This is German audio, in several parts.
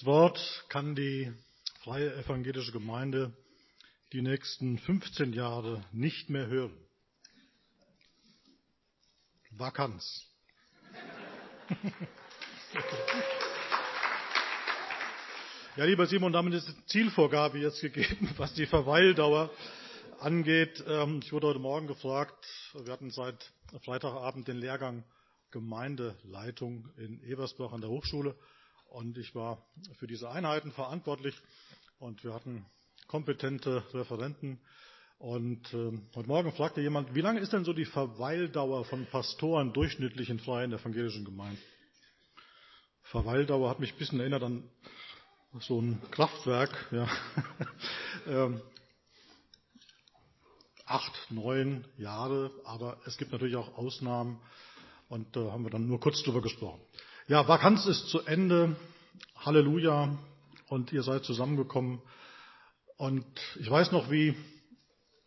Das Wort kann die Freie Evangelische Gemeinde die nächsten 15 Jahre nicht mehr hören. Vakanz. Ja, lieber Simon, damit ist die Zielvorgabe jetzt gegeben, was die Verweildauer angeht. Ähm, ich wurde heute Morgen gefragt, wir hatten seit Freitagabend den Lehrgang Gemeindeleitung in Ebersbach an der Hochschule und ich war für diese Einheiten verantwortlich und wir hatten kompetente Referenten. Und äh, heute Morgen fragte jemand, wie lange ist denn so die Verweildauer von Pastoren durchschnittlich in freien evangelischen Gemeinden? Verweildauer hat mich ein bisschen erinnert an so ein Kraftwerk. Ja. ähm, acht, neun Jahre, aber es gibt natürlich auch Ausnahmen und da haben wir dann nur kurz drüber gesprochen. Ja, Vakanz ist zu Ende. Halleluja. Und ihr seid zusammengekommen. Und ich weiß noch, wie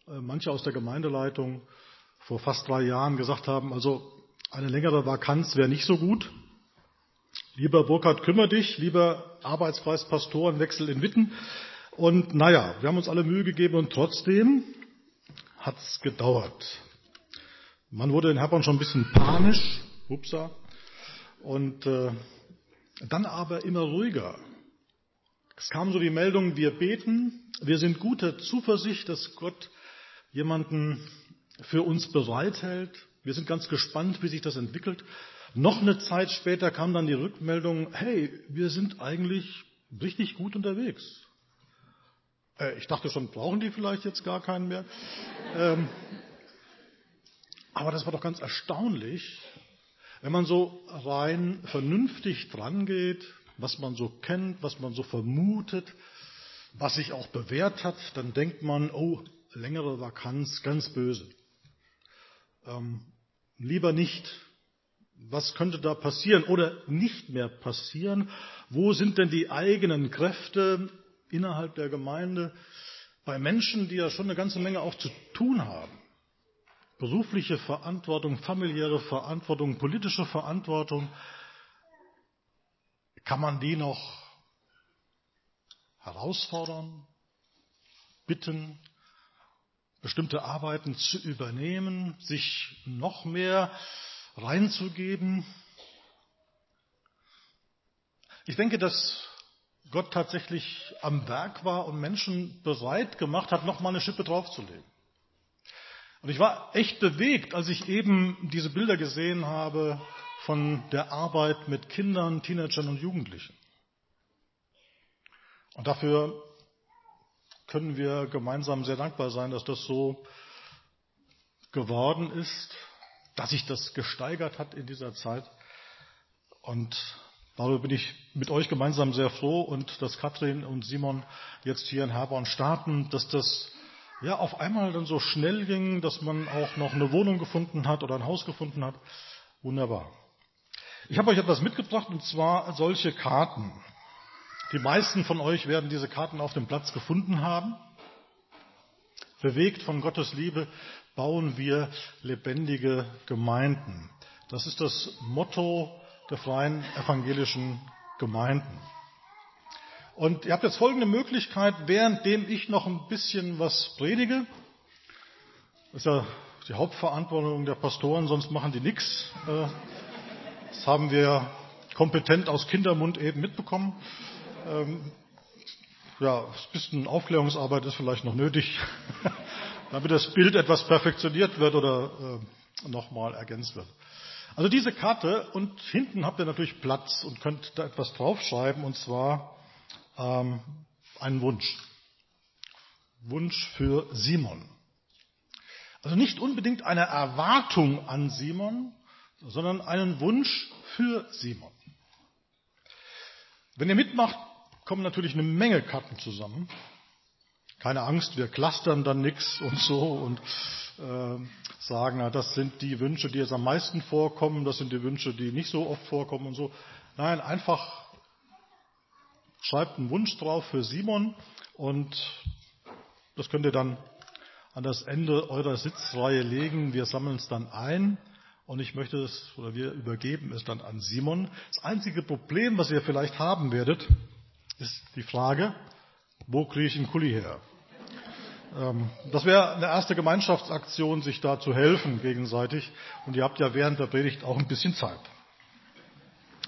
äh, manche aus der Gemeindeleitung vor fast drei Jahren gesagt haben, also eine längere Vakanz wäre nicht so gut. Lieber Burkhard, kümmere dich, lieber Arbeitskreis Pastorenwechsel in Witten. Und naja, wir haben uns alle Mühe gegeben und trotzdem hat es gedauert. Man wurde in Herborn schon ein bisschen panisch. Upsa. Und äh, dann aber immer ruhiger. Es kam so die Meldung, wir beten, wir sind guter Zuversicht, dass Gott jemanden für uns bereithält. Wir sind ganz gespannt, wie sich das entwickelt. Noch eine Zeit später kam dann die Rückmeldung, hey, wir sind eigentlich richtig gut unterwegs. Äh, ich dachte schon, brauchen die vielleicht jetzt gar keinen mehr. Ähm, aber das war doch ganz erstaunlich, wenn man so rein vernünftig drangeht, was man so kennt, was man so vermutet, was sich auch bewährt hat, dann denkt man, oh, längere Vakanz, ganz böse. Ähm, lieber nicht. Was könnte da passieren oder nicht mehr passieren? Wo sind denn die eigenen Kräfte innerhalb der Gemeinde bei Menschen, die ja schon eine ganze Menge auch zu tun haben? Berufliche Verantwortung, familiäre Verantwortung, politische Verantwortung, kann man die noch herausfordern, bitten, bestimmte Arbeiten zu übernehmen, sich noch mehr reinzugeben? Ich denke, dass Gott tatsächlich am Werk war und Menschen bereit gemacht hat, noch mal eine Schippe draufzulegen. Und ich war echt bewegt, als ich eben diese Bilder gesehen habe von der Arbeit mit Kindern, Teenagern und Jugendlichen. Und dafür können wir gemeinsam sehr dankbar sein, dass das so geworden ist, dass sich das gesteigert hat in dieser Zeit. Und darüber bin ich mit euch gemeinsam sehr froh und dass Katrin und Simon jetzt hier in Herborn starten, dass das ja, auf einmal dann so schnell ging, dass man auch noch eine Wohnung gefunden hat oder ein Haus gefunden hat. Wunderbar. Ich habe euch etwas mitgebracht und zwar solche Karten. Die meisten von euch werden diese Karten auf dem Platz gefunden haben. Bewegt von Gottes Liebe bauen wir lebendige Gemeinden. Das ist das Motto der freien evangelischen Gemeinden. Und ihr habt jetzt folgende Möglichkeit, währenddem ich noch ein bisschen was predige. Das ist ja die Hauptverantwortung der Pastoren, sonst machen die nichts. Äh, das haben wir kompetent aus Kindermund eben mitbekommen. Ähm, ja, ein bisschen Aufklärungsarbeit ist vielleicht noch nötig, damit das Bild etwas perfektioniert wird oder äh, nochmal ergänzt wird. Also diese Karte und hinten habt ihr natürlich Platz und könnt da etwas draufschreiben und zwar ähm, einen Wunsch. Wunsch für Simon. Also nicht unbedingt eine Erwartung an Simon, sondern einen Wunsch für Simon. Wenn ihr mitmacht, kommen natürlich eine Menge Karten zusammen. Keine Angst, wir clustern dann nichts und so und äh, sagen, na, das sind die Wünsche, die jetzt am meisten vorkommen, das sind die Wünsche, die nicht so oft vorkommen und so. Nein, einfach Schreibt einen Wunsch drauf für Simon und das könnt ihr dann an das Ende eurer Sitzreihe legen. Wir sammeln es dann ein und ich möchte es oder wir übergeben es dann an Simon. Das einzige Problem, was ihr vielleicht haben werdet, ist die Frage, wo kriege ich einen Kuli her? Ähm, das wäre eine erste Gemeinschaftsaktion, sich da zu helfen gegenseitig. Und ihr habt ja während der Predigt auch ein bisschen Zeit.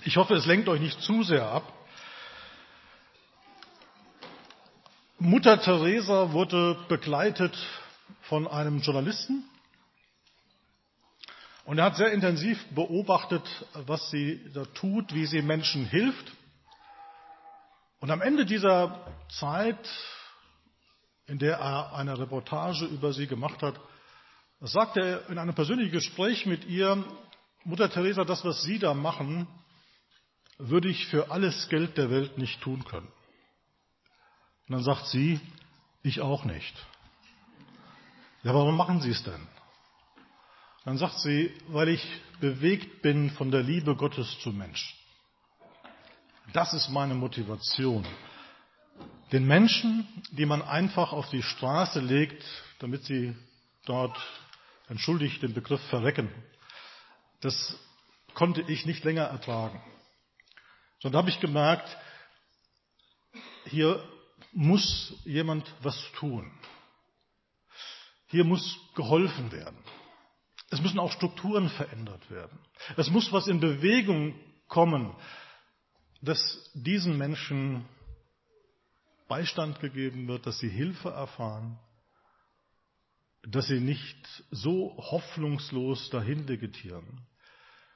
Ich hoffe, es lenkt euch nicht zu sehr ab. Mutter Teresa wurde begleitet von einem Journalisten und er hat sehr intensiv beobachtet, was sie da tut, wie sie Menschen hilft. Und am Ende dieser Zeit, in der er eine Reportage über sie gemacht hat, sagte er in einem persönlichen Gespräch mit ihr, Mutter Teresa, das, was Sie da machen, würde ich für alles Geld der Welt nicht tun können. Und dann sagt sie, ich auch nicht. Ja, warum machen Sie es denn? Dann sagt sie, weil ich bewegt bin von der Liebe Gottes zu Menschen. Das ist meine Motivation. Den Menschen, die man einfach auf die Straße legt, damit sie dort, entschuldigt den Begriff, verrecken, das konnte ich nicht länger ertragen. Sondern habe ich gemerkt, hier muss jemand was tun. Hier muss geholfen werden. Es müssen auch Strukturen verändert werden. Es muss was in Bewegung kommen, dass diesen Menschen Beistand gegeben wird, dass sie Hilfe erfahren, dass sie nicht so hoffnungslos dahin vegetieren.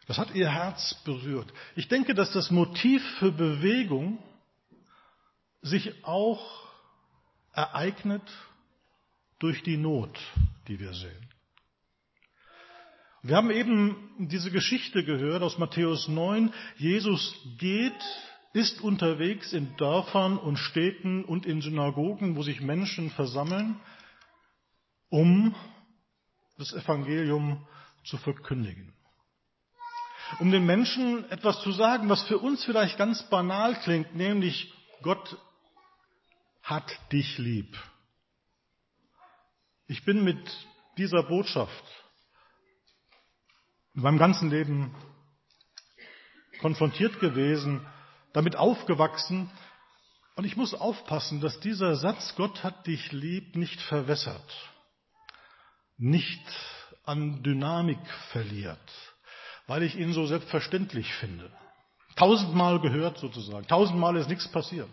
Das hat ihr Herz berührt. Ich denke, dass das Motiv für Bewegung sich auch ereignet durch die Not, die wir sehen. Wir haben eben diese Geschichte gehört aus Matthäus 9. Jesus geht, ist unterwegs in Dörfern und Städten und in Synagogen, wo sich Menschen versammeln, um das Evangelium zu verkündigen. Um den Menschen etwas zu sagen, was für uns vielleicht ganz banal klingt, nämlich Gott hat dich lieb. Ich bin mit dieser Botschaft in meinem ganzen Leben konfrontiert gewesen, damit aufgewachsen. Und ich muss aufpassen, dass dieser Satz, Gott hat dich lieb, nicht verwässert, nicht an Dynamik verliert, weil ich ihn so selbstverständlich finde. Tausendmal gehört sozusagen, tausendmal ist nichts passiert.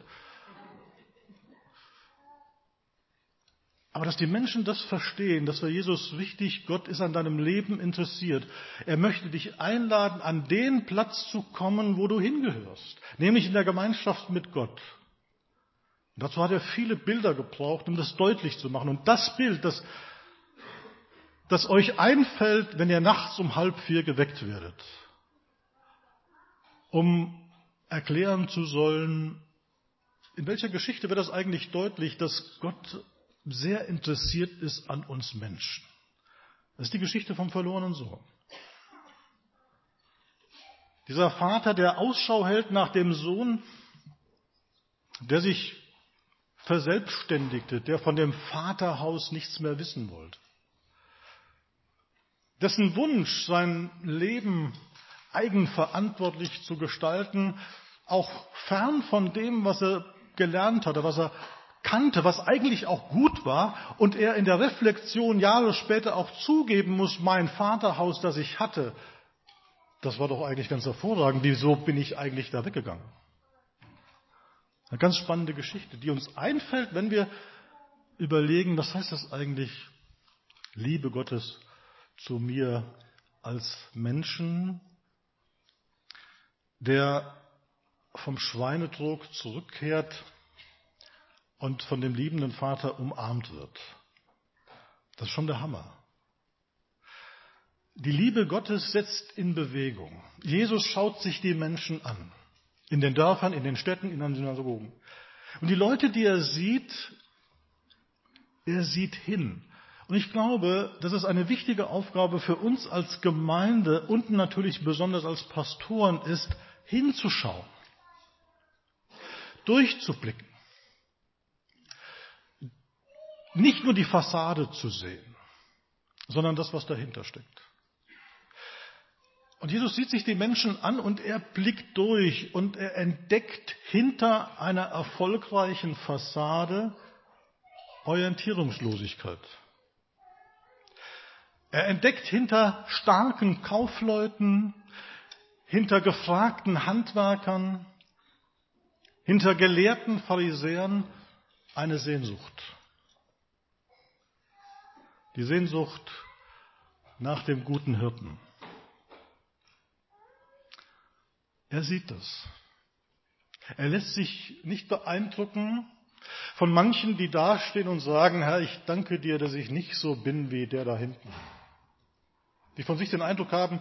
Aber dass die Menschen das verstehen, dass für Jesus wichtig, Gott ist an deinem Leben interessiert. Er möchte dich einladen, an den Platz zu kommen, wo du hingehörst, nämlich in der Gemeinschaft mit Gott. Und dazu hat er viele Bilder gebraucht, um das deutlich zu machen. Und das Bild, das, das euch einfällt, wenn ihr nachts um halb vier geweckt werdet, um erklären zu sollen, in welcher Geschichte wird das eigentlich deutlich, dass Gott sehr interessiert ist an uns Menschen. Das ist die Geschichte vom verlorenen Sohn. Dieser Vater, der Ausschau hält nach dem Sohn, der sich verselbstständigte, der von dem Vaterhaus nichts mehr wissen wollte. Dessen Wunsch, sein Leben eigenverantwortlich zu gestalten, auch fern von dem, was er gelernt hatte, was er kannte, was eigentlich auch gut war, und er in der Reflexion Jahre später auch zugeben muss, mein Vaterhaus, das ich hatte, das war doch eigentlich ganz hervorragend. Wieso bin ich eigentlich da weggegangen? Eine ganz spannende Geschichte, die uns einfällt, wenn wir überlegen, was heißt das eigentlich, Liebe Gottes zu mir als Menschen, der vom Schweinetrog zurückkehrt und von dem liebenden Vater umarmt wird. Das ist schon der Hammer. Die Liebe Gottes setzt in Bewegung. Jesus schaut sich die Menschen an. In den Dörfern, in den Städten, in den Synagogen. Und die Leute, die er sieht, er sieht hin. Und ich glaube, das ist eine wichtige Aufgabe für uns als Gemeinde und natürlich besonders als Pastoren ist, hinzuschauen, durchzublicken nicht nur die Fassade zu sehen, sondern das, was dahinter steckt. Und Jesus sieht sich die Menschen an und er blickt durch und er entdeckt hinter einer erfolgreichen Fassade Orientierungslosigkeit. Er entdeckt hinter starken Kaufleuten, hinter gefragten Handwerkern, hinter gelehrten Pharisäern eine Sehnsucht. Die Sehnsucht nach dem guten Hirten. Er sieht das. Er lässt sich nicht beeindrucken von manchen, die dastehen und sagen, Herr, ich danke dir, dass ich nicht so bin wie der da hinten. Die von sich den Eindruck haben,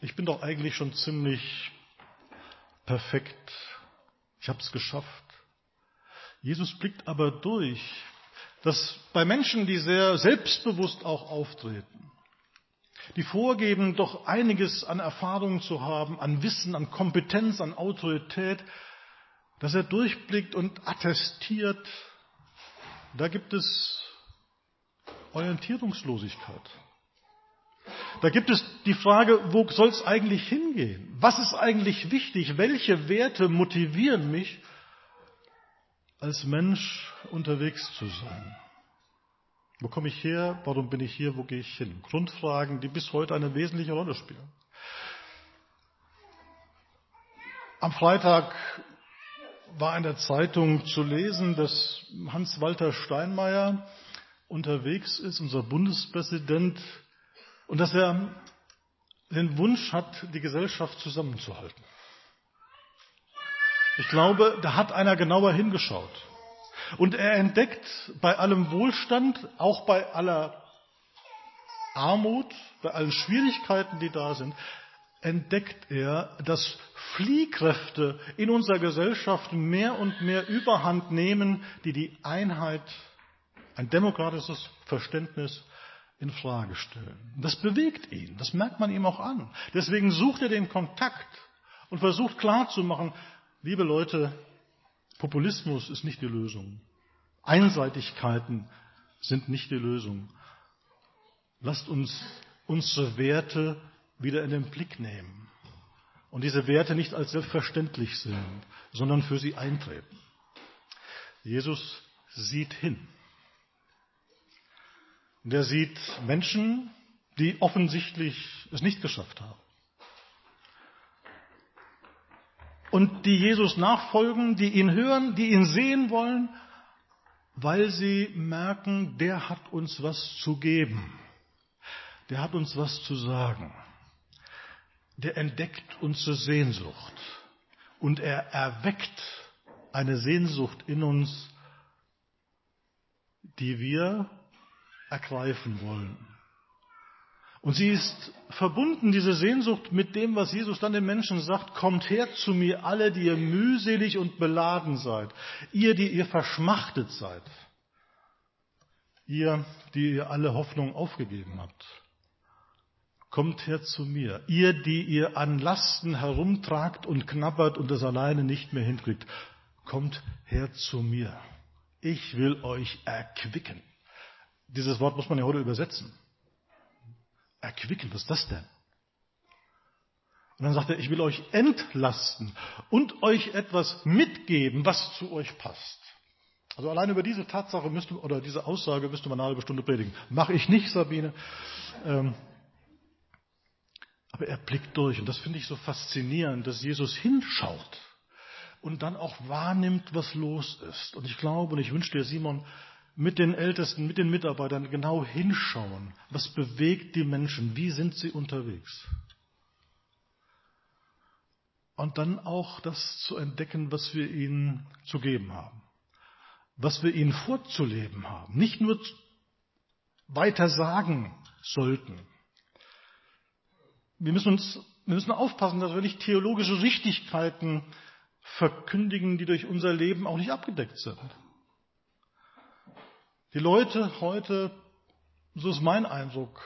ich bin doch eigentlich schon ziemlich perfekt. Ich habe es geschafft. Jesus blickt aber durch, dass bei Menschen, die sehr selbstbewusst auch auftreten, die vorgeben, doch einiges an Erfahrung zu haben, an Wissen, an Kompetenz, an Autorität, dass er durchblickt und attestiert, da gibt es Orientierungslosigkeit. Da gibt es die Frage, wo soll es eigentlich hingehen? Was ist eigentlich wichtig? Welche Werte motivieren mich, als Mensch unterwegs zu sein? Wo komme ich her? Warum bin ich hier? Wo gehe ich hin? Grundfragen, die bis heute eine wesentliche Rolle spielen. Am Freitag war in der Zeitung zu lesen, dass Hans-Walter Steinmeier unterwegs ist, unser Bundespräsident, und dass er den Wunsch hat, die Gesellschaft zusammenzuhalten. Ich glaube, da hat einer genauer hingeschaut. Und er entdeckt bei allem Wohlstand, auch bei aller Armut, bei allen Schwierigkeiten, die da sind, entdeckt er, dass Fliehkräfte in unserer Gesellschaft mehr und mehr Überhand nehmen, die die Einheit, ein demokratisches Verständnis in Frage stellen. Das bewegt ihn, das merkt man ihm auch an. Deswegen sucht er den Kontakt und versucht klarzumachen, liebe Leute, Populismus ist nicht die Lösung. Einseitigkeiten sind nicht die Lösung. Lasst uns unsere Werte wieder in den Blick nehmen und diese Werte nicht als selbstverständlich sehen, sondern für sie eintreten. Jesus sieht hin. Und er sieht Menschen, die offensichtlich es nicht geschafft haben. Und die Jesus nachfolgen, die ihn hören, die ihn sehen wollen, weil sie merken, der hat uns was zu geben. Der hat uns was zu sagen. Der entdeckt unsere Sehnsucht. Und er erweckt eine Sehnsucht in uns, die wir ergreifen wollen. Und sie ist verbunden, diese Sehnsucht, mit dem, was Jesus dann den Menschen sagt, kommt her zu mir alle, die ihr mühselig und beladen seid, ihr, die ihr verschmachtet seid, ihr, die ihr alle Hoffnung aufgegeben habt. Kommt her zu mir, ihr, die ihr an Lasten herumtragt und knabbert und es alleine nicht mehr hinkriegt. Kommt her zu mir. Ich will euch erquicken. Dieses Wort muss man ja heute übersetzen. Erquicken, was ist das denn? Und dann sagt er, ich will euch entlasten und euch etwas mitgeben, was zu euch passt. Also allein über diese Tatsache müsste, oder diese Aussage müsste man eine halbe Stunde predigen. Mache ich nicht, Sabine. Ähm, aber er blickt durch und das finde ich so faszinierend, dass Jesus hinschaut und dann auch wahrnimmt, was los ist. Und ich glaube und ich wünsche dir, Simon, mit den Ältesten, mit den Mitarbeitern genau hinschauen. Was bewegt die Menschen? Wie sind sie unterwegs? Und dann auch das zu entdecken, was wir ihnen zu geben haben. Was wir ihnen vorzuleben haben. Nicht nur weiter sagen sollten. Wir müssen uns, wir müssen aufpassen, dass wir nicht theologische Richtigkeiten verkündigen, die durch unser Leben auch nicht abgedeckt sind. Die Leute heute, so ist mein Eindruck,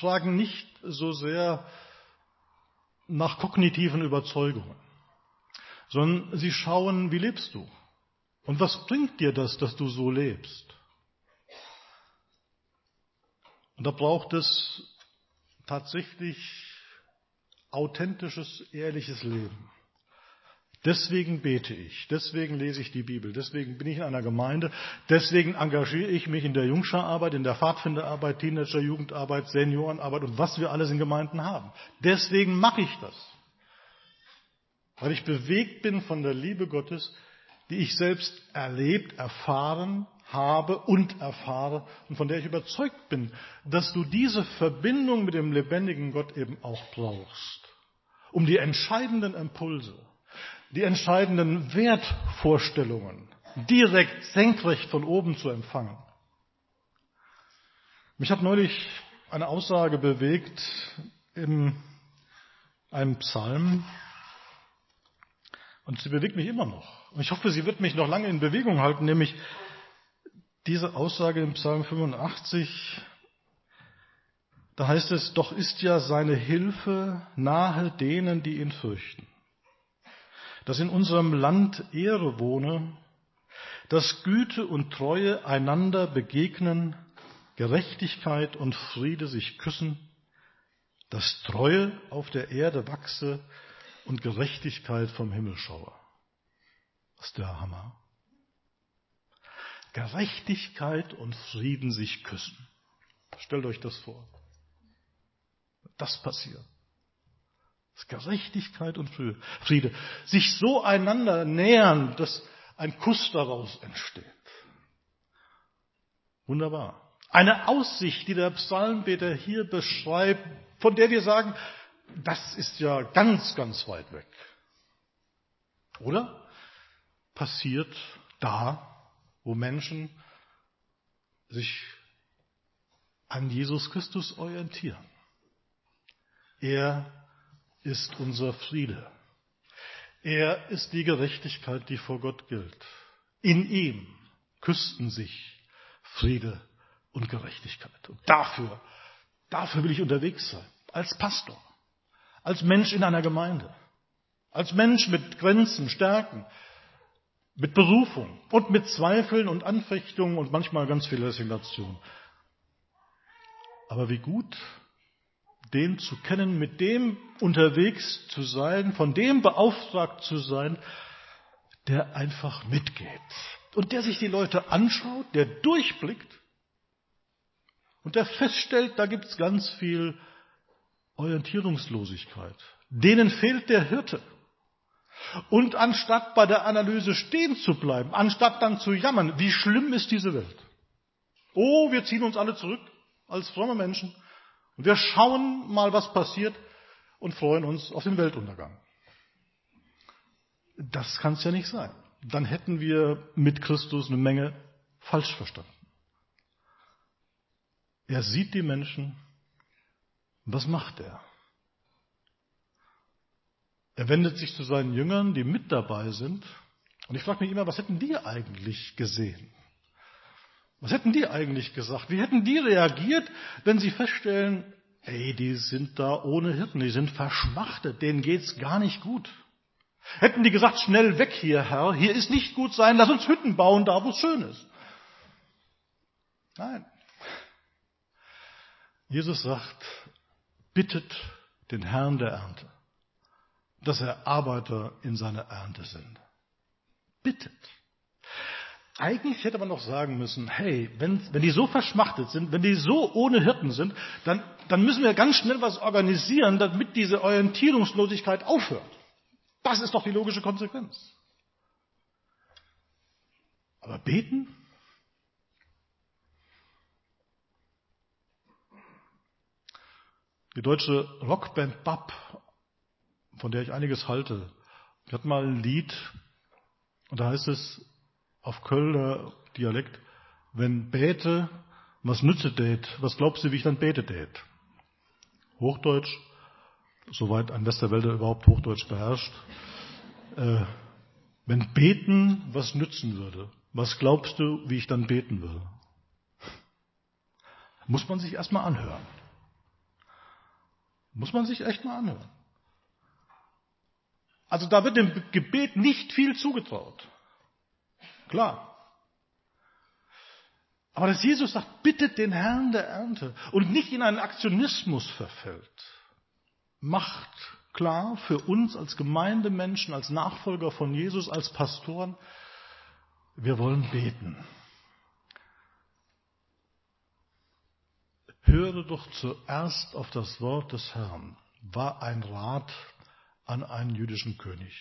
fragen nicht so sehr nach kognitiven Überzeugungen, sondern sie schauen, wie lebst du? Und was bringt dir das, dass du so lebst? Und da braucht es tatsächlich authentisches, ehrliches Leben. Deswegen bete ich, deswegen lese ich die Bibel, deswegen bin ich in einer Gemeinde, deswegen engagiere ich mich in der Jungscherarbeit, in der Pfadfinderarbeit, Teenager-Jugendarbeit, Seniorenarbeit und was wir alles in Gemeinden haben. Deswegen mache ich das. Weil ich bewegt bin von der Liebe Gottes, die ich selbst erlebt, erfahren habe und erfahre und von der ich überzeugt bin, dass du diese Verbindung mit dem lebendigen Gott eben auch brauchst, um die entscheidenden Impulse, die entscheidenden Wertvorstellungen direkt senkrecht von oben zu empfangen. Mich hat neulich eine Aussage bewegt in einem Psalm und sie bewegt mich immer noch. Und ich hoffe, sie wird mich noch lange in Bewegung halten, nämlich diese Aussage im Psalm 85, da heißt es, doch ist ja seine Hilfe nahe denen, die ihn fürchten. Dass in unserem Land Ehre wohne, dass Güte und Treue einander begegnen, Gerechtigkeit und Friede sich küssen, dass Treue auf der Erde wachse und Gerechtigkeit vom Himmel schaue. Das ist der Hammer. Gerechtigkeit und Frieden sich küssen. Stellt euch das vor. Das passiert. Dass Gerechtigkeit und Friede sich so einander nähern, dass ein Kuss daraus entsteht. Wunderbar. Eine Aussicht, die der Psalmbeter hier beschreibt, von der wir sagen, das ist ja ganz, ganz weit weg. Oder? Passiert da, wo Menschen sich an Jesus Christus orientieren. Er ist unser Friede. Er ist die Gerechtigkeit, die vor Gott gilt. In ihm küssten sich Friede und Gerechtigkeit. Und dafür, dafür will ich unterwegs sein. Als Pastor. Als Mensch in einer Gemeinde. Als Mensch mit Grenzen, Stärken, mit Berufung und mit Zweifeln und Anfechtungen und manchmal ganz viel Resignation. Aber wie gut, den zu kennen, mit dem unterwegs zu sein, von dem beauftragt zu sein, der einfach mitgeht und der sich die Leute anschaut, der durchblickt und der feststellt, da gibt's ganz viel Orientierungslosigkeit. Denen fehlt der Hirte. Und anstatt bei der Analyse stehen zu bleiben, anstatt dann zu jammern, wie schlimm ist diese Welt. Oh, wir ziehen uns alle zurück als fromme Menschen und wir schauen mal, was passiert und freuen uns auf den Weltuntergang. Das kann es ja nicht sein. Dann hätten wir mit Christus eine Menge falsch verstanden. Er sieht die Menschen. Was macht er? Er wendet sich zu seinen Jüngern, die mit dabei sind. Und ich frage mich immer, was hätten die eigentlich gesehen? Was hätten die eigentlich gesagt? Wie hätten die reagiert, wenn sie feststellen, ey, die sind da ohne Hirten, die sind verschmachtet, denen geht's gar nicht gut. Hätten die gesagt, schnell weg hier, Herr, hier ist nicht gut sein, lass uns Hütten bauen, da wo es schön ist. Nein. Jesus sagt, bittet den Herrn der Ernte dass er Arbeiter in seiner Ernte sind. Bittet. Eigentlich hätte man doch sagen müssen, hey, wenn, wenn die so verschmachtet sind, wenn die so ohne Hirten sind, dann, dann müssen wir ganz schnell was organisieren, damit diese Orientierungslosigkeit aufhört. Das ist doch die logische Konsequenz. Aber beten? Die deutsche Rockband Bab von der ich einiges halte. Ich hatte mal ein Lied, und da heißt es auf Kölner Dialekt, wenn bete, was nütze det? Was glaubst du, wie ich dann bete det? Hochdeutsch, soweit ein Westerwälder überhaupt Hochdeutsch beherrscht. Äh, wenn beten was nützen würde, was glaubst du, wie ich dann beten würde? Muss man sich erstmal anhören. Muss man sich echt mal anhören. Also da wird dem Gebet nicht viel zugetraut. Klar. Aber dass Jesus sagt, bittet den Herrn der Ernte und nicht in einen Aktionismus verfällt, macht klar für uns als Gemeindemenschen, als Nachfolger von Jesus, als Pastoren, wir wollen beten. Höre doch zuerst auf das Wort des Herrn, war ein Rat an einen jüdischen König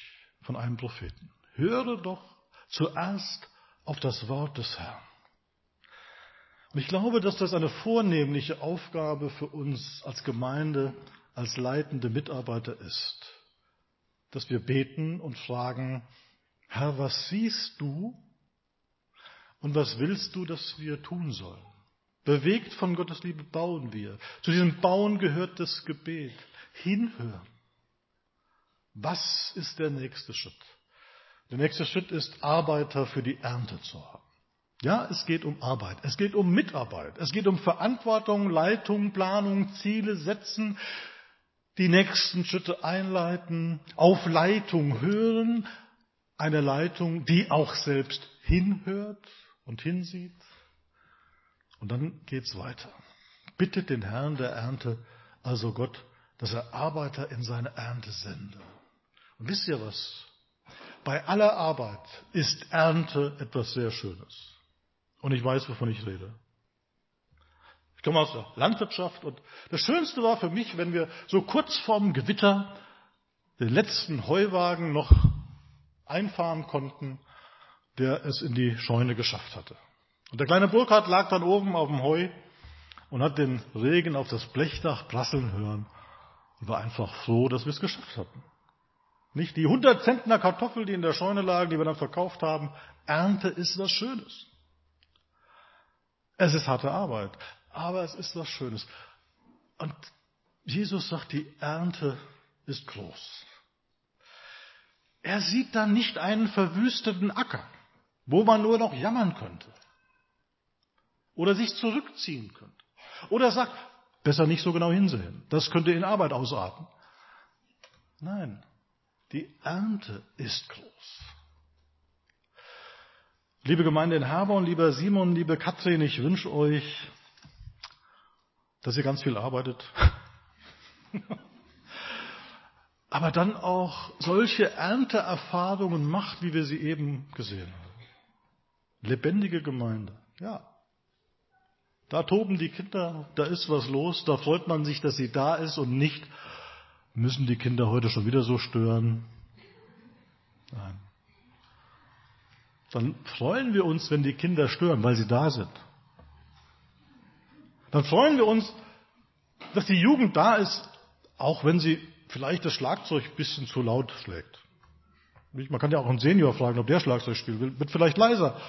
von einem Propheten. Höre doch zuerst auf das Wort des Herrn. Und ich glaube, dass das eine vornehmliche Aufgabe für uns als Gemeinde, als leitende Mitarbeiter ist, dass wir beten und fragen, Herr, was siehst du und was willst du, dass wir tun sollen? Bewegt von Gottes Liebe bauen wir. Zu diesem Bauen gehört das Gebet. Hinhören. Was ist der nächste Schritt? Der nächste Schritt ist, Arbeiter für die Ernte zu haben. Ja, es geht um Arbeit, es geht um Mitarbeit, es geht um Verantwortung, Leitung, Planung, Ziele setzen, die nächsten Schritte einleiten, auf Leitung hören, eine Leitung, die auch selbst hinhört und hinsieht. Und dann geht's weiter. Bittet den Herrn der Ernte, also Gott, dass er Arbeiter in seine Ernte sende. Und wisst ihr was? Bei aller Arbeit ist Ernte etwas sehr Schönes. Und ich weiß, wovon ich rede. Ich komme aus der Landwirtschaft und das Schönste war für mich, wenn wir so kurz vorm Gewitter den letzten Heuwagen noch einfahren konnten, der es in die Scheune geschafft hatte. Und der kleine Burkhardt lag dann oben auf dem Heu und hat den Regen auf das Blechdach prasseln hören und war einfach froh, dass wir es geschafft hatten. Nicht die 100 Zentner Kartoffel, die in der Scheune lagen, die wir dann verkauft haben. Ernte ist was Schönes. Es ist harte Arbeit, aber es ist was Schönes. Und Jesus sagt, die Ernte ist groß. Er sieht dann nicht einen verwüsteten Acker, wo man nur noch jammern könnte. Oder sich zurückziehen könnte. Oder sagt, besser nicht so genau hinsehen. Das könnte in Arbeit ausarten. Nein, die Ernte ist groß. Liebe Gemeinde in Herborn, lieber Simon, liebe Katrin, ich wünsche euch, dass ihr ganz viel arbeitet. Aber dann auch solche Ernteerfahrungen macht, wie wir sie eben gesehen haben. Lebendige Gemeinde, ja. Da toben die Kinder, da ist was los, da freut man sich, dass sie da ist und nicht, Müssen die Kinder heute schon wieder so stören? Nein. Dann freuen wir uns, wenn die Kinder stören, weil sie da sind. Dann freuen wir uns, dass die Jugend da ist, auch wenn sie vielleicht das Schlagzeug ein bisschen zu laut schlägt. Man kann ja auch einen Senior fragen, ob der Schlagzeug spielen will. Wird vielleicht leiser.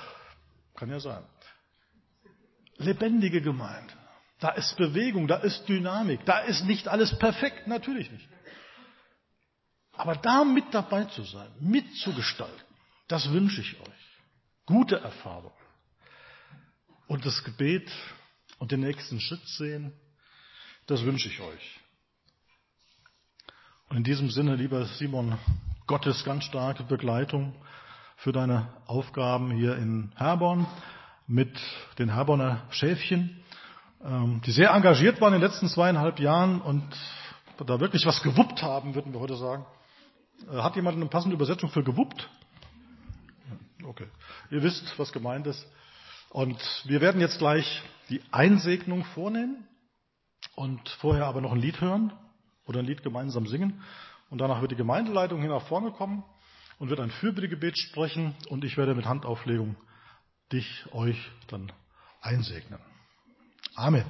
Kann ja sein. Lebendige Gemeinde. Da ist Bewegung, da ist Dynamik, da ist nicht alles perfekt, natürlich nicht. Aber da mit dabei zu sein, mitzugestalten, das wünsche ich euch. Gute Erfahrung. Und das Gebet und den nächsten Schritt sehen, das wünsche ich euch. Und in diesem Sinne, lieber Simon, Gottes ganz starke Begleitung für deine Aufgaben hier in Herborn mit den Herborner Schäfchen, ähm, die sehr engagiert waren in den letzten zweieinhalb Jahren und da wirklich was gewuppt haben, würden wir heute sagen. Äh, hat jemand eine passende Übersetzung für gewuppt? Okay. Ihr wisst, was gemeint ist. Und wir werden jetzt gleich die Einsegnung vornehmen und vorher aber noch ein Lied hören oder ein Lied gemeinsam singen. Und danach wird die Gemeindeleitung hier nach vorne kommen und wird ein Fürbittegebet sprechen und ich werde mit Handauflegung dich, euch dann einsegnen. Amen.